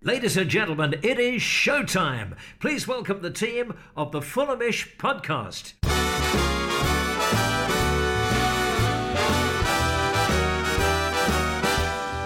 Ladies and gentlemen, it is showtime. Please welcome the team of the Fulhamish podcast.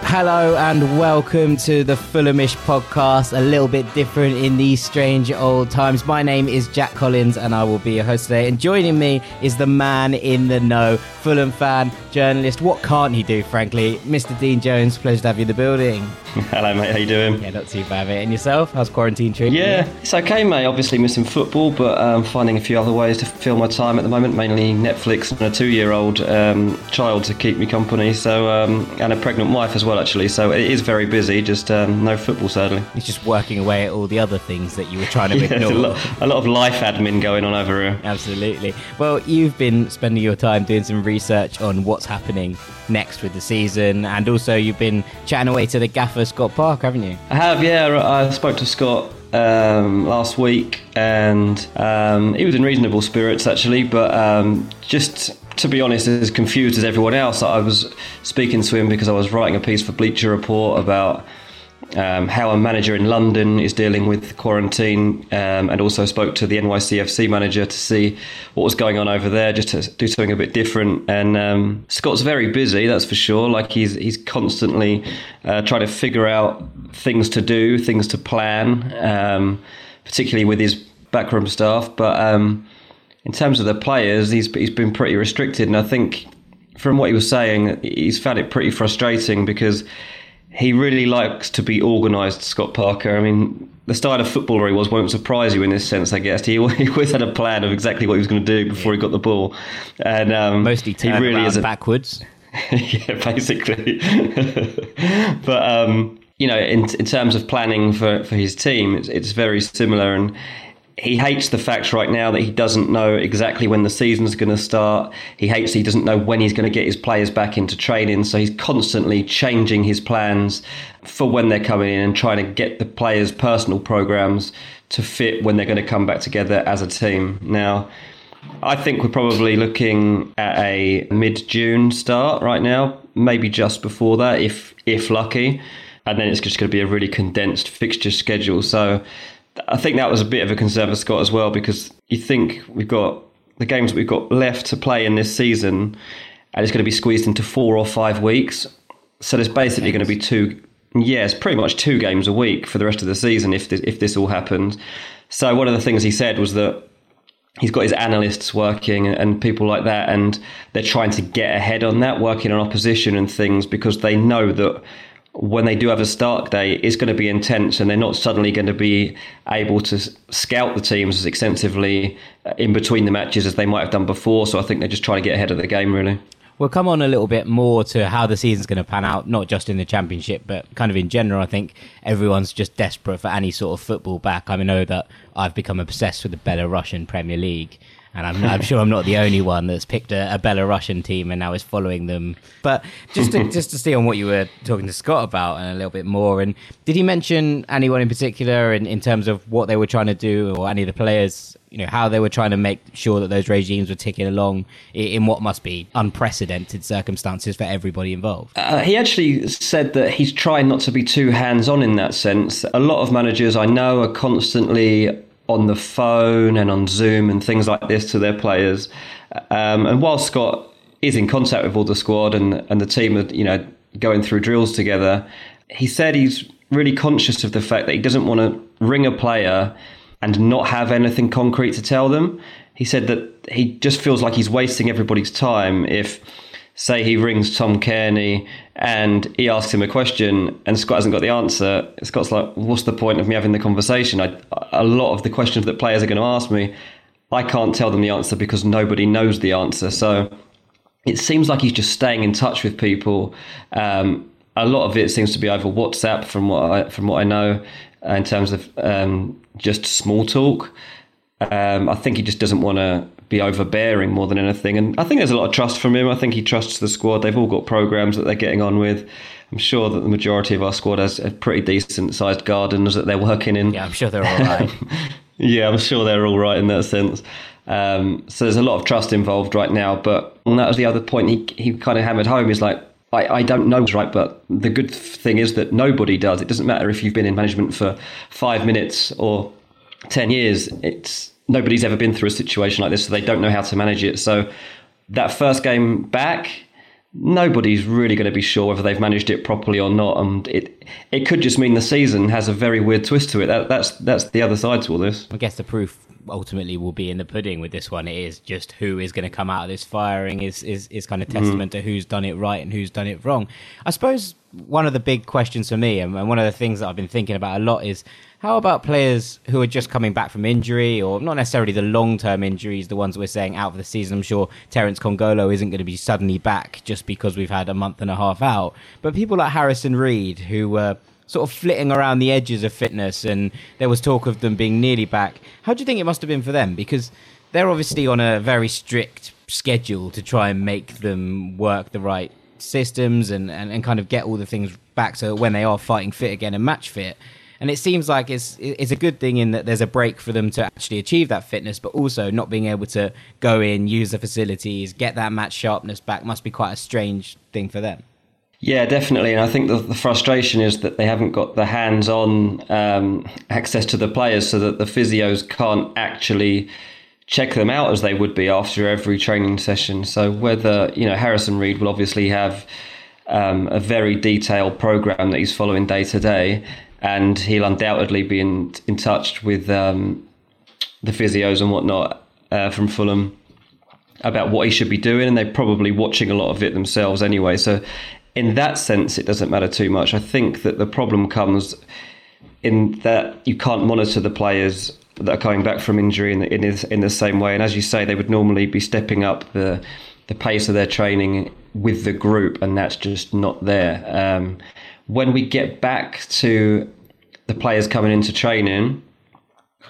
Hello and welcome to the Fulhamish podcast, a little bit different in these strange old times. My name is Jack Collins and I will be your host today. And joining me is the man in the know, Fulham fan, journalist. What can't he do, frankly? Mr. Dean Jones, pleasure to have you in the building. Hello, mate. How you doing? Yeah, not too bad, mate. And yourself? How's quarantine treating Yeah, it's okay, mate. Obviously missing football, but um, finding a few other ways to fill my time at the moment. Mainly Netflix and a two-year-old um, child to keep me company. So um, and a pregnant wife as well, actually. So it is very busy. Just um, no football, sadly. It's just working away at all the other things that you were trying to Yeah, ignore. a, lot, a lot of life admin going on over here. Absolutely. Well, you've been spending your time doing some research on what's happening next with the season, and also you've been chatting away to the gaffer Scott Parker, haven't you? I have, yeah. I spoke to Scott um, last week, and um, he was in reasonable spirits actually. But um, just to be honest, as confused as everyone else, I was speaking to him because I was writing a piece for Bleacher Report about. Um, how a manager in London is dealing with quarantine, um, and also spoke to the NYCFC manager to see what was going on over there, just to do something a bit different. And um, Scott's very busy, that's for sure. Like he's he's constantly uh, trying to figure out things to do, things to plan, um, particularly with his backroom staff. But um, in terms of the players, he's he's been pretty restricted, and I think from what he was saying, he's found it pretty frustrating because he really likes to be organised, Scott Parker. I mean, the style of footballer he was won't surprise you in this sense, I guess. He, he always had a plan of exactly what he was going to do before he got the ball, and um, Mostly he really is a, backwards. yeah, basically. but um, you know, in in terms of planning for, for his team, it's, it's very similar, and he hates the fact right now that he doesn't know exactly when the season's going to start. He hates he doesn't know when he's going to get his players back into training, so he's constantly changing his plans for when they're coming in and trying to get the players' personal programs to fit when they're going to come back together as a team. Now. I think we're probably looking at a mid-June start right now, maybe just before that, if if lucky, and then it's just going to be a really condensed fixture schedule. So I think that was a bit of a concern for Scott as well, because you think we've got the games we've got left to play in this season, and it's going to be squeezed into four or five weeks. So there's basically going to be two, yes, pretty much two games a week for the rest of the season if this, if this all happens. So one of the things he said was that he's got his analysts working and people like that, and they're trying to get ahead on that, working on opposition and things because they know that when they do have a start day, it's going to be intense, and they're not suddenly going to be able to scout the teams as extensively uh, in between the matches as they might have done before. So I think they're just trying to get ahead of the game, really. We'll come on a little bit more to how the season's going to pan out, not just in the championship, but kind of in general. I think everyone's just desperate for any sort of football back. I know that I've become obsessed with the Belarusian Premier League, and I'm, I'm sure I'm not the only one that's picked a, a Belarusian team and now is following them. But just to, just to stay on what you were talking to Scott about and a little bit more, and did he mention anyone in particular in, in terms of what they were trying to do, or any of the players? You know how they were trying to make sure that those regimes were ticking along i- in what must be unprecedented circumstances for everybody involved. Uh, he actually said that he's trying not to be too hands on in that sense. A lot of managers I know are constantly on the phone and on Zoom and things like this to their players. Um, and while Scott is in contact with all the squad and, and the team are, you know, going through drills together, he said he's really conscious of the fact that he doesn't want to ring a player and not have anything concrete to tell them. He said that he just feels like he's wasting everybody's time if say he rings Tom Cairney and he asks him a question and Scott hasn't got the answer, Scott's like, what's the point of me having the conversation? I, a lot of the questions that players are going to ask me, I can't tell them the answer because nobody knows the answer. So it seems like he's just staying in touch with people. Um, a lot of it seems to be over WhatsApp, from what I, from what I know, uh, in terms of um, just small talk. Um, I think he just doesn't want to be overbearing more than anything. And I think there's a lot of trust from him. I think he trusts the squad. They've all got programs that they're getting on with. I'm sure that the majority of our squad has a pretty decent sized gardens that they're working in. Yeah, I'm sure they're all right. Yeah, I'm sure they're all right in that sense. Um, so there's a lot of trust involved right now. But and that was the other point he he kind of hammered home is like I, I don't know right, but the good thing is that nobody does. It doesn't matter if you've been in management for five minutes or ten years. It's nobody's ever been through a situation like this, so they don't know how to manage it. So that first game back, nobody's really going to be sure whether they've managed it properly or not, and it it could just mean the season has a very weird twist to it. That, that's that's the other side to all this. I guess the proof ultimately will be in the pudding with this one. It is just who is going to come out of this firing is is, is kind of mm-hmm. testament mm. to who's done it right and who's done it wrong. I suppose one of the big questions for me and one of the things that I've been thinking about a lot is how about players who are just coming back from injury or not necessarily the long term injuries, the ones we're saying out for the season? I'm sure Terence Kongolo isn't going to be suddenly back just because we've had a month and a half out. But people like Harrison Reed, who were sort of flitting around the edges of fitness, and there was talk of them being nearly back. How do you think it must have been for them? Because they're obviously on a very strict schedule to try and make them work the right systems and, and, and kind of get all the things back so when they are fighting fit again and match fit. And it seems like it's it's a good thing in that there's a break for them to actually achieve that fitness, but also not being able to go in, use the facilities, get that match sharpness back must be quite a strange thing for them. Yeah, definitely. And I think the, the frustration is that they haven't got the hands on um, access to the players so that the physios can't actually check them out as they would be after every training session. So whether, you know, Harrison Reed will obviously have um, a very detailed program that he's following day to day, and he'll undoubtedly be in, in touch with um, the physios and whatnot uh, from Fulham about what he should be doing, and they're probably watching a lot of it themselves anyway. So in that sense, it doesn't matter too much. I think that the problem comes in that you can't monitor the players that are coming back from injury in the, in, in the same way. And as you say, they would normally be stepping up the the pace of their training with the group, and that's just not there. Um, when we get back to the players coming into training,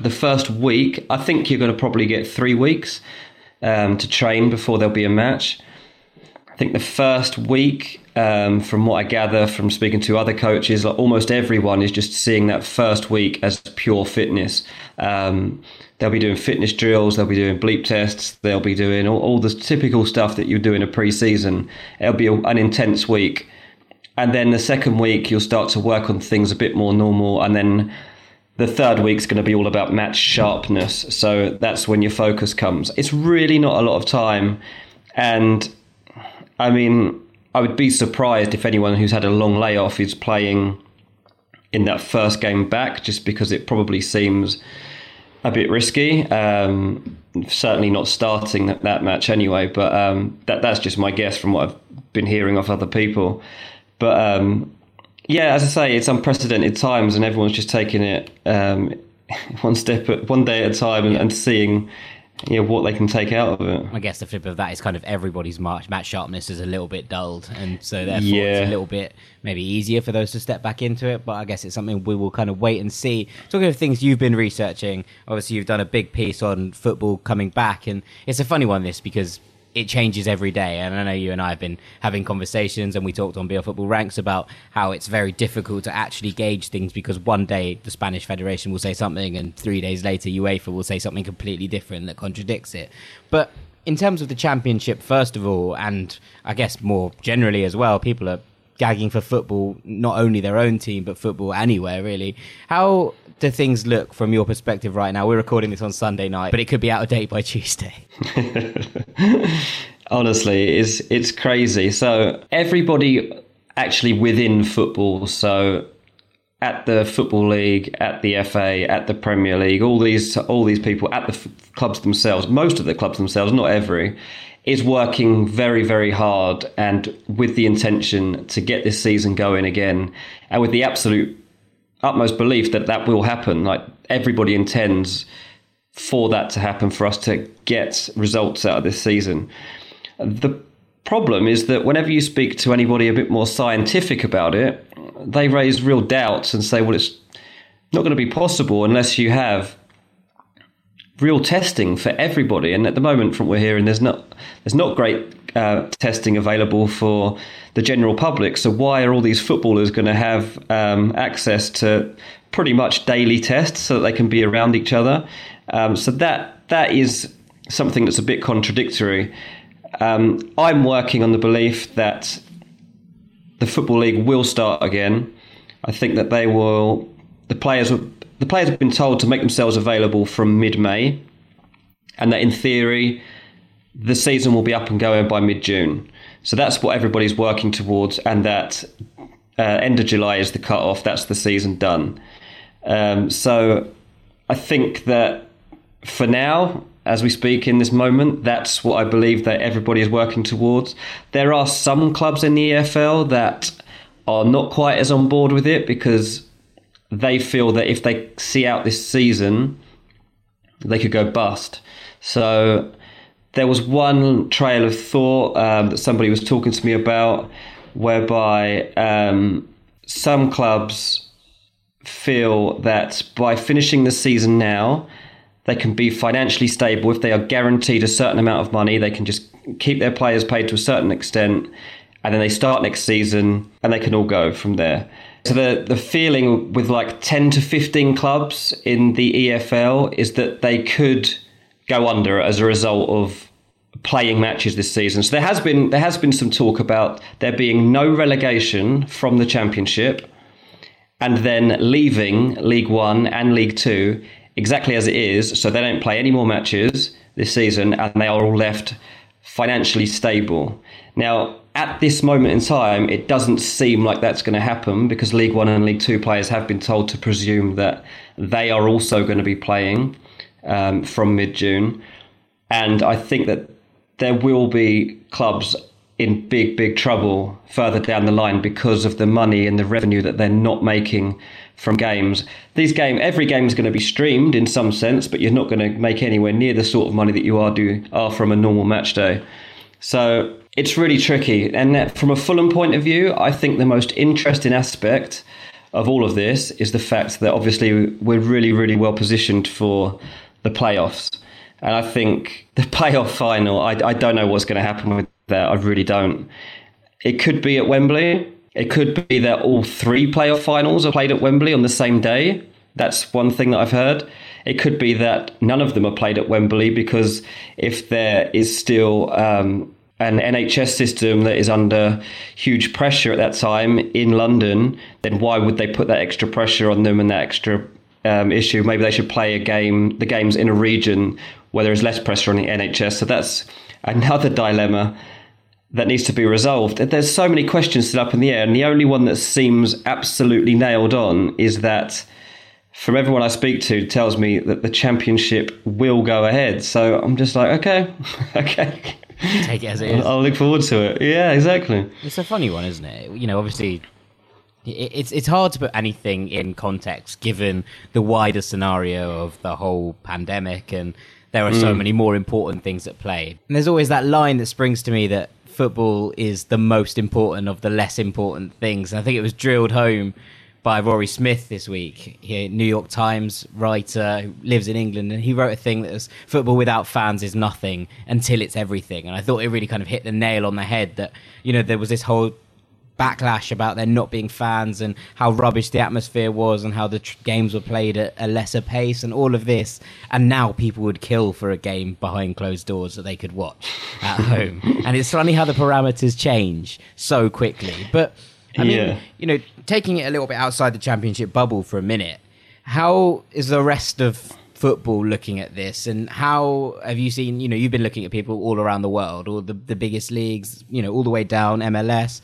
the first week, I think you're going to probably get three weeks um, to train before there'll be a match. I think the first week um, from what I gather from speaking to other coaches, like almost everyone is just seeing that first week as pure fitness. Um, they'll be doing fitness drills, they'll be doing bleep tests, they'll be doing all, all the typical stuff that you do in a pre-season. It'll be an intense week, and then the second week you'll start to work on things a bit more normal, and then the third week's going to be all about match sharpness. So that's when your focus comes. It's really not a lot of time, and I mean I would be surprised if anyone who's had a long layoff is playing in that first game back, just because it probably seems a bit risky. Um, certainly not starting that, that match anyway, but um, that that's just my guess from what I've been hearing of other people. But um, yeah, as I say, it's unprecedented times, and everyone's just taking it um, one step at one day at a time and, and seeing yeah, what they can take out of it. I guess the flip of that is kind of everybody's match, match sharpness is a little bit dulled, and so therefore yeah. it's a little bit maybe easier for those to step back into it. But I guess it's something we will kind of wait and see. Talking of things you've been researching, obviously you've done a big piece on football coming back, and it's a funny one this because it changes every day. And I know you and I have been having conversations, and we talked on BL Football Ranks about how it's very difficult to actually gauge things because one day the Spanish Federation will say something, and three days later UEFA will say something completely different that contradicts it. But in terms of the championship, first of all, and I guess more generally as well, people are gagging for football, not only their own team, but football anywhere, really. How do things look from your perspective right now? We're recording this on Sunday night, but it could be out of date by Tuesday. Honestly, it's, it's crazy. So, everybody actually within football, so at the football league, at the FA, at the Premier League, all these all these people at the f- clubs themselves, most of the clubs themselves, not every, is working very, very hard and with the intention to get this season going again and with the absolute utmost belief that that will happen. Like everybody intends for that to happen for us to get results out of this season. The problem is that whenever you speak to anybody a bit more scientific about it, they raise real doubts and say, well, it's not going to be possible unless you have real testing for everybody. And at the moment, from what we're hearing, there's not there's not great uh, testing available for the general public. So why are all these footballers going to have um, access to pretty much daily tests so that they can be around each other? Um, so that that is something that's a bit contradictory. Um, I'm working on the belief that the football league will start again. I think that they will. The players the players have been told to make themselves available from mid-May, and that in theory, the season will be up and going by mid-June. So that's what everybody's working towards, and that uh, end of July is the cut off. That's the season done. Um, so I think that for now, as we speak in this moment, that's what I believe that everybody is working towards. There are some clubs in the EFL that are not quite as on board with it because they feel that if they see out this season, they could go bust. So there was one trail of thought um, that somebody was talking to me about, whereby um, some clubs feel that by finishing the season now, they can be financially stable if they are guaranteed a certain amount of money. They can just keep their players paid to a certain extent, and then they start next season, and they can all go from there. So the the feeling with like ten to fifteen clubs in the EFL is that they could go under as a result of playing matches this season. So there has been there has been some talk about there being no relegation from the championship and then leaving League 1 and League 2 exactly as it is so they don't play any more matches this season and they are all left financially stable. Now, at this moment in time, it doesn't seem like that's going to happen because League One and League Two players have been told to presume that they are also going to be playing um, from mid June. And I think that there will be clubs in big, big trouble further down the line because of the money and the revenue that they're not making from games. These game, every game is going to be streamed in some sense, but you're not going to make anywhere near the sort of money that you are do are from a normal match day. So it's really tricky. And from a Fulham point of view, I think the most interesting aspect of all of this is the fact that obviously we're really, really well positioned for the playoffs. And I think the playoff final, I, I don't know what's going to happen with that. I really don't. It could be at Wembley. It could be that all three playoff finals are played at Wembley on the same day. That's one thing that I've heard. It could be that none of them are played at Wembley because if there is still um, an NHS system that is under huge pressure at that time in London, then why would they put that extra pressure on them and that extra um, issue? Maybe they should play a game, the games in a region where there is less pressure on the NHS. So that's another dilemma that needs to be resolved. There's so many questions still up in the air, and the only one that seems absolutely nailed on is that from everyone I speak to tells me that the championship will go ahead. So I'm just like, okay, okay. Take it as it is. I'll look forward to it. Yeah, exactly. It's a funny one, isn't it? You know, obviously, it's it's hard to put anything in context given the wider scenario of the whole pandemic, and there are so mm. many more important things at play. And there's always that line that springs to me that football is the most important of the less important things. And I think it was drilled home by Rory Smith this week, he, New York Times writer who lives in England, and he wrote a thing that was football without fans is nothing until it's everything. And I thought it really kind of hit the nail on the head that, you know, there was this whole backlash about there not being fans and how rubbish the atmosphere was and how the tr- games were played at a lesser pace and all of this. And now people would kill for a game behind closed doors that they could watch at home. And it's funny how the parameters change so quickly. But I mean, yeah. you know, taking it a little bit outside the championship bubble for a minute, how is the rest of football looking at this? And how have you seen you know you've been looking at people all around the world all the, the biggest leagues you know all the way down mls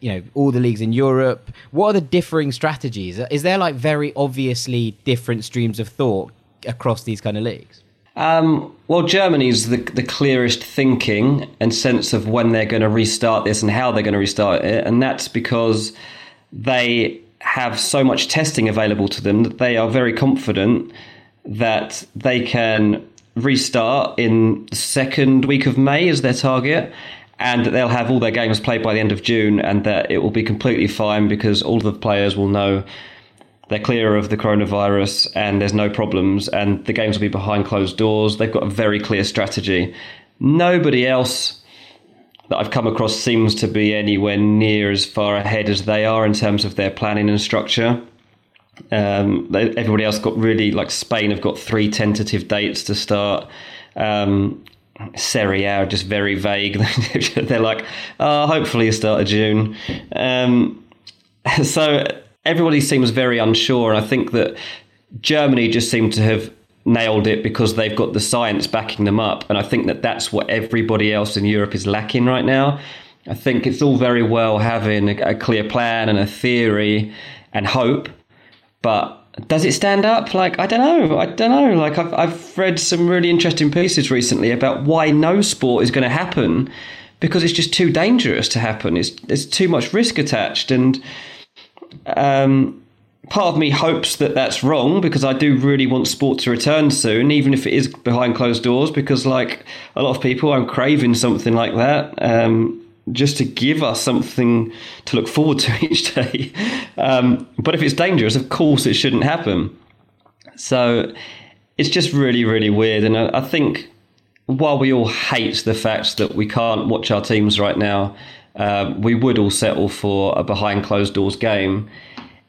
you know all the leagues in europe. What are the differing strategies? Is there like very obviously different streams of thought across these kind of leagues um, well, Germany's the, the clearest thinking and sense of when they're going to restart this and how they're going to restart it. And that's because they have so much testing available to them that they are very confident that they can restart in the second week of May as their target. And that they'll have all their games played by the end of June, and that it will be completely fine because all of the players will know they're clear of the coronavirus and there's no problems, and the games will be behind closed doors. They've got a very clear strategy. Nobody else that I've come across seems to be anywhere near as far ahead as they are in terms of their planning and structure. Um, everybody else got really like Spain have got three tentative dates to start. Um, Serie A are just very vague. They're like, oh, hopefully you start of June. Um, so everybody seems very unsure, and I think that Germany just seemed to have nailed it because they've got the science backing them up, and I think that that's what everybody else in Europe is lacking right now. I think it's all very well having a, a clear plan and a theory and hope, but does it stand up? Like I don't know. I don't know. Like I've I've read some really interesting pieces recently about why no sport is going to happen because it's just too dangerous to happen. It's there's too much risk attached, and um, part of me hopes that that's wrong because I do really want sport to return soon, even if it is behind closed doors. Because like a lot of people, I'm craving something like that. Um, just to give us something to look forward to each day. Um, but if it's dangerous, of course it shouldn't happen. So it's just really, really weird. And I, I think while we all hate the fact that we can't watch our teams right now, uh, we would all settle for a behind closed doors game.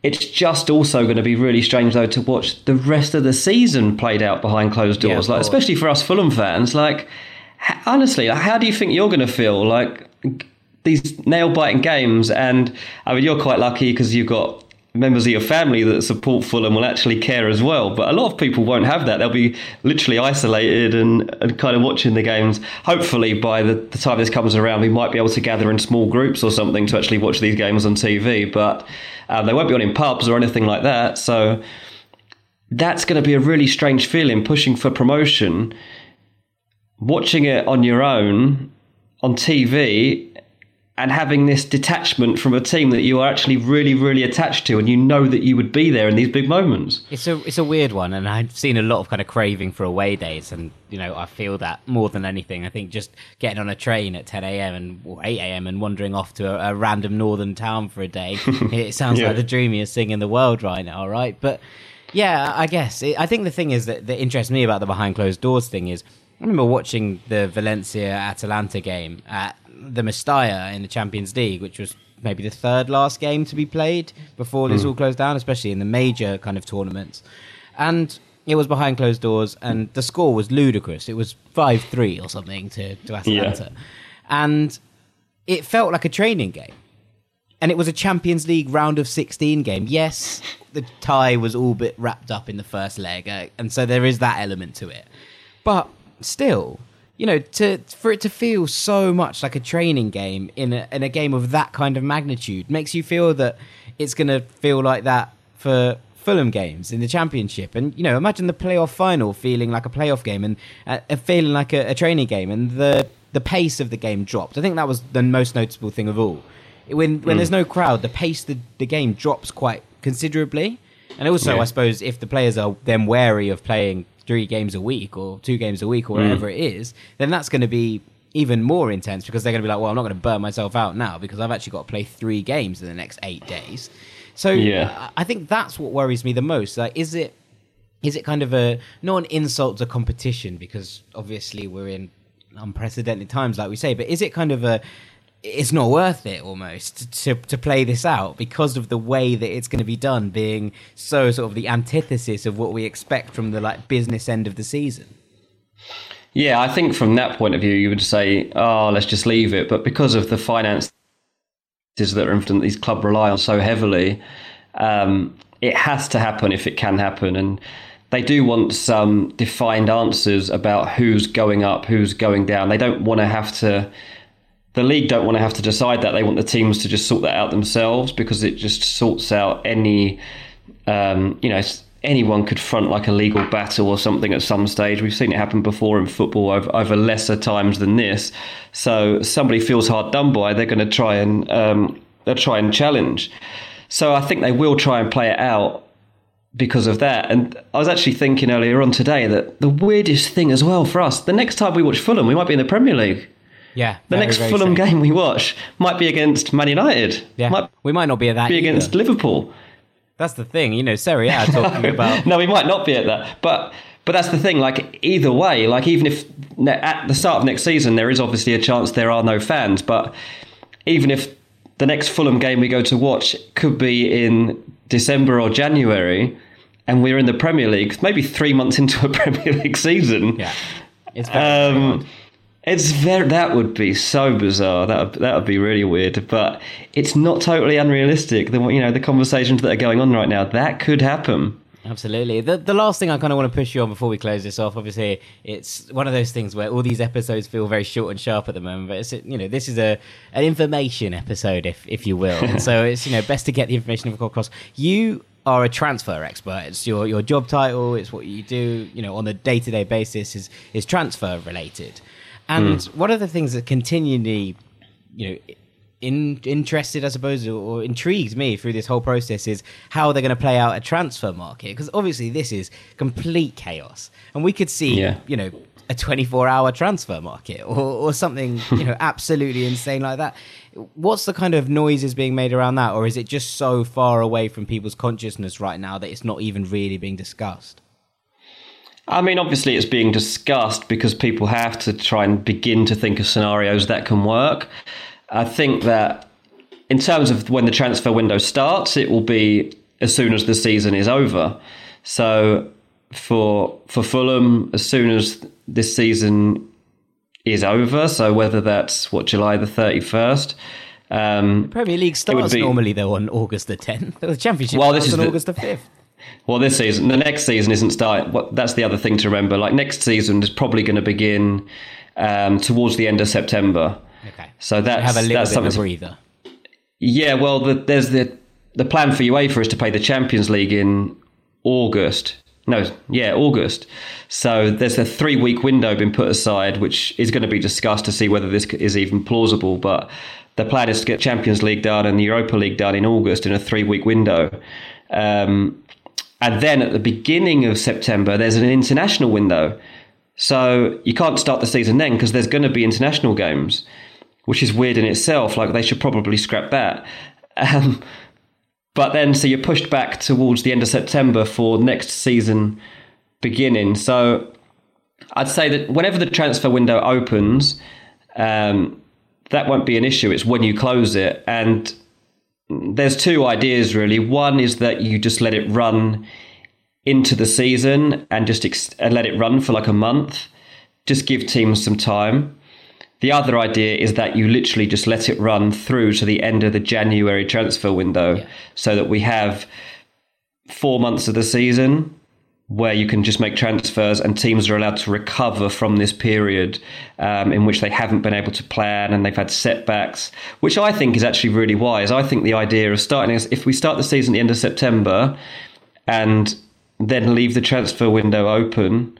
It's just also going to be really strange though to watch the rest of the season played out behind closed doors, yeah, like especially for us Fulham fans. Like honestly, how do you think you're going to feel? Like these nail biting games, and I mean, you're quite lucky because you've got members of your family that support Fulham will actually care as well. But a lot of people won't have that. They'll be literally isolated and, and kind of watching the games. Hopefully, by the, the time this comes around, we might be able to gather in small groups or something to actually watch these games on TV. But um, they won't be on in pubs or anything like that. So that's going to be a really strange feeling pushing for promotion. Watching it on your own on TV and having this detachment from a team that you are actually really, really attached to, and you know that you would be there in these big moments. It's a it's a weird one, and I've seen a lot of kind of craving for away days, and you know I feel that more than anything. I think just getting on a train at 10 a.m. and or 8 a.m. and wandering off to a, a random northern town for a day, it sounds yeah. like the dreamiest thing in the world right now, right? But yeah, I guess it, I think the thing is that that interests me about the behind closed doors thing is. I remember watching the Valencia Atalanta game at the Mestalla in the Champions League, which was maybe the third last game to be played before this mm. all closed down, especially in the major kind of tournaments. And it was behind closed doors, and the score was ludicrous. It was 5 3 or something to, to Atalanta. Yeah. And it felt like a training game. And it was a Champions League round of 16 game. Yes, the tie was all bit wrapped up in the first leg, uh, and so there is that element to it. But still, you know, to for it to feel so much like a training game in a, in a game of that kind of magnitude makes you feel that it's going to feel like that for Fulham games in the Championship. And you know, imagine the playoff final feeling like a playoff game and uh, feeling like a, a, training game, and the the pace of the game dropped. I think that was the most noticeable thing of all. When when mm. there's no crowd, the pace the the game drops quite considerably. And also, yeah. I suppose, if the players are then wary of playing three games a week or two games a week or whatever mm. it is, then that's going to be even more intense because they're going to be like, well, I'm not going to burn myself out now because I've actually got to play three games in the next eight days. So yeah. I think that's what worries me the most. Like, is it is it kind of a not an insult to competition because obviously we're in unprecedented times, like we say, but is it kind of a it's not worth it almost to to play this out because of the way that it's going to be done being so sort of the antithesis of what we expect from the like business end of the season. Yeah i think from that point of view you would say oh let's just leave it. But because of the finances that are infinite these club rely on so heavily um, it has to happen if it can happen. And they do want some defined answers about who's going up who's going down. They don't want to have to the league don't want to have to decide that. They want the teams to just sort that out themselves because it just sorts out any, um, you know, anyone could front like a legal battle or something at some stage. We've seen it happen before in football over, over lesser times than this. So somebody feels hard done by, they're going to try and um, they'll try and challenge. So I think they will try and play it out because of that. And I was actually thinking earlier on today that the weirdest thing as well for us, the next time we watch Fulham, we might be in the Premier League. Yeah. The very, next very Fulham safe. game we watch might be against Man United. Yeah. Might we might not be at that. Be either. against Liverpool. That's the thing, you know, Serie A talking about. no, we might not be at that, but but that's the thing. Like either way, like even if at the start of next season there is obviously a chance there are no fans, but even if the next Fulham game we go to watch could be in December or January, and we're in the Premier League, maybe three months into a Premier League season. Yeah, it's um, It's very that would be so bizarre. That that would be really weird. But it's not totally unrealistic. The you know the conversations that are going on right now that could happen. Absolutely. The the last thing I kind of want to push you on before we close this off, obviously, it's one of those things where all these episodes feel very short and sharp at the moment. But it's you know this is a an information episode, if if you will. and so it's you know best to get the information across. You are a transfer expert. It's your your job title. It's what you do. You know on a day to day basis is is transfer related. And mm. one of the things that continually, you know, in, interested, I suppose, or, or intrigues me through this whole process is how they're going to play out a transfer market. Because obviously, this is complete chaos, and we could see, yeah. you know, a 24 hour transfer market or, or something, you know, absolutely insane like that. What's the kind of noises being made around that, or is it just so far away from people's consciousness right now that it's not even really being discussed? I mean, obviously, it's being discussed because people have to try and begin to think of scenarios that can work. I think that in terms of when the transfer window starts, it will be as soon as the season is over. So for for Fulham, as soon as this season is over, so whether that's what July the thirty first. Um, the Premier League starts be, normally though on August the tenth. The Championship well, this is on the, August the fifth. Well, this season, the next season isn't starting. What that's the other thing to remember. Like next season is probably going to begin um, towards the end of September. Okay. So that's have a little that's bit of a breather. Yeah, well, the, there's the the plan for UEFA is to play the Champions League in August. No, yeah, August. So there's a three week window been put aside, which is going to be discussed to see whether this is even plausible. But the plan is to get Champions League done and the Europa League done in August in a three week window. Um, and then at the beginning of September, there's an international window. So you can't start the season then because there's going to be international games, which is weird in itself. Like they should probably scrap that. Um, but then, so you're pushed back towards the end of September for next season beginning. So I'd say that whenever the transfer window opens, um, that won't be an issue. It's when you close it. And there's two ideas really. One is that you just let it run into the season and just ex- and let it run for like a month. Just give teams some time. The other idea is that you literally just let it run through to the end of the January transfer window yeah. so that we have four months of the season where you can just make transfers and teams are allowed to recover from this period um, in which they haven't been able to plan and they've had setbacks, which I think is actually really wise. I think the idea of starting is if we start the season at the end of September and then leave the transfer window open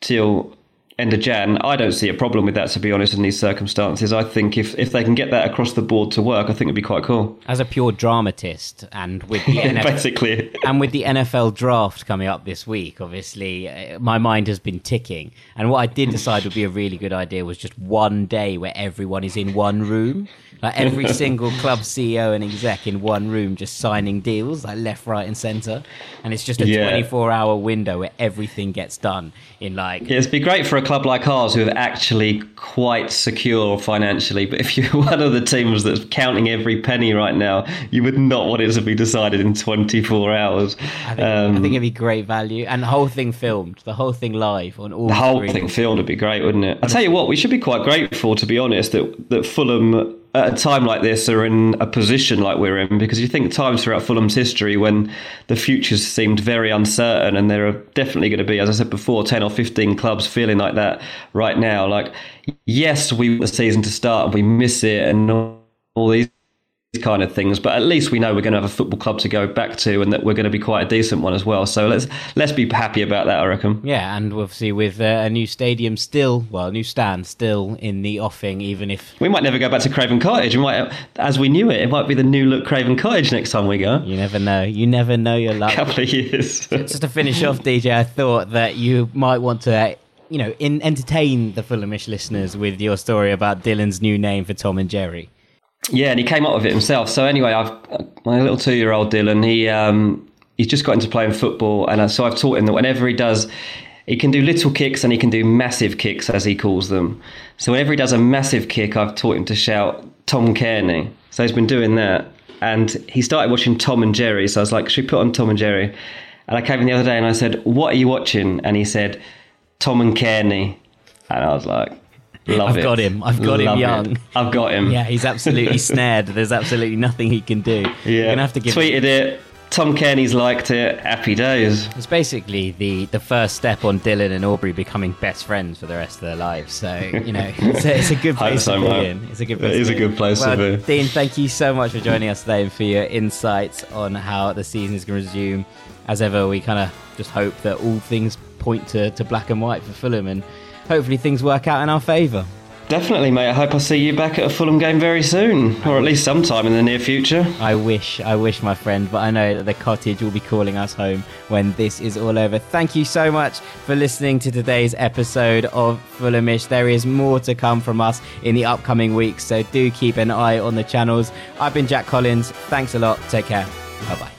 till end of Jan, I don't see a problem with that, to be honest, in these circumstances. I think if, if they can get that across the board to work, I think it'd be quite cool. As a pure dramatist, and with the NFL, basically, and with the NFL draft coming up this week, obviously, uh, my mind has been ticking. And what I did decide would be a really good idea was just one day where everyone is in one room like every single club CEO and exec in one room just signing deals, like left, right, and centre. And it's just a yeah. 24 hour window where everything gets done in like. Yeah, it'd be great for a club like ours who are actually quite secure financially. But if you're one of the teams that's counting every penny right now, you would not want it to be decided in 24 hours. I think, um, I think it'd be great value. And the whole thing filmed, the whole thing live on all The whole screens. thing filmed would be great, wouldn't it? I tell you what, we should be quite grateful, to be honest, that, that Fulham at a time like this are in a position like we're in because you think times throughout Fulham's history when the futures seemed very uncertain and there are definitely going to be as I said before 10 or 15 clubs feeling like that right now. Like yes we want the season to start and we miss it and all these kind of things. But at least we know we're going to have a football club to go back to, and that we're going to be quite a decent one as well. So let's let's be happy about that. I reckon. Yeah, and obviously with uh, a new stadium still, well, a new stand still in the offing, even if we might never go back to Craven Cottage. We might, as we knew it, it might be the new look Craven Cottage next time we go. You never know. You never know your luck. A couple of years. Just to finish off, DJ, I thought that you might want to you know, in, entertain the Fulhamish listeners with your story about Dylan's new name for Tom and Jerry. Yeah, and he came up with it himself. So anyway, I've my little two-year-old Dylan. He um, he's just got into playing football, and so I've taught him that whenever he does, he can do little kicks and he can do massive kicks, as he calls them. So whenever he does a massive kick, I've taught him to shout Tom Cairney. So he's been doing that, and he started watching Tom and Jerry. So I was like, should we put on Tom and Jerry? And I came in the other day and I said, what are you watching? And he said, Tom and Cairney. And I was like, Love I've it. got him. I've got Love him it. young. I've got him. Yeah, he's absolutely snared. There's absolutely nothing he can do. Yeah. You're gonna have to give. Tweeted it. Tom Cairney's liked it. Happy days. It's basically the the first step on Dylan and Aubrey becoming best friends for the rest of their lives. So you know, it's a, it's a good place so, to be in. It's a good It place. is to a good place to well, be. Dean, thank you so much for joining us today and for your insights on how the season is going to resume. As ever, we kind of just hope that all things point to, to black and white for Fulham, and hopefully things work out in our favour. Definitely, mate. I hope I see you back at a Fulham game very soon, or at least sometime in the near future. I wish, I wish, my friend, but I know that the cottage will be calling us home when this is all over. Thank you so much for listening to today's episode of Fulhamish. There is more to come from us in the upcoming weeks, so do keep an eye on the channels. I've been Jack Collins. Thanks a lot. Take care. Bye bye.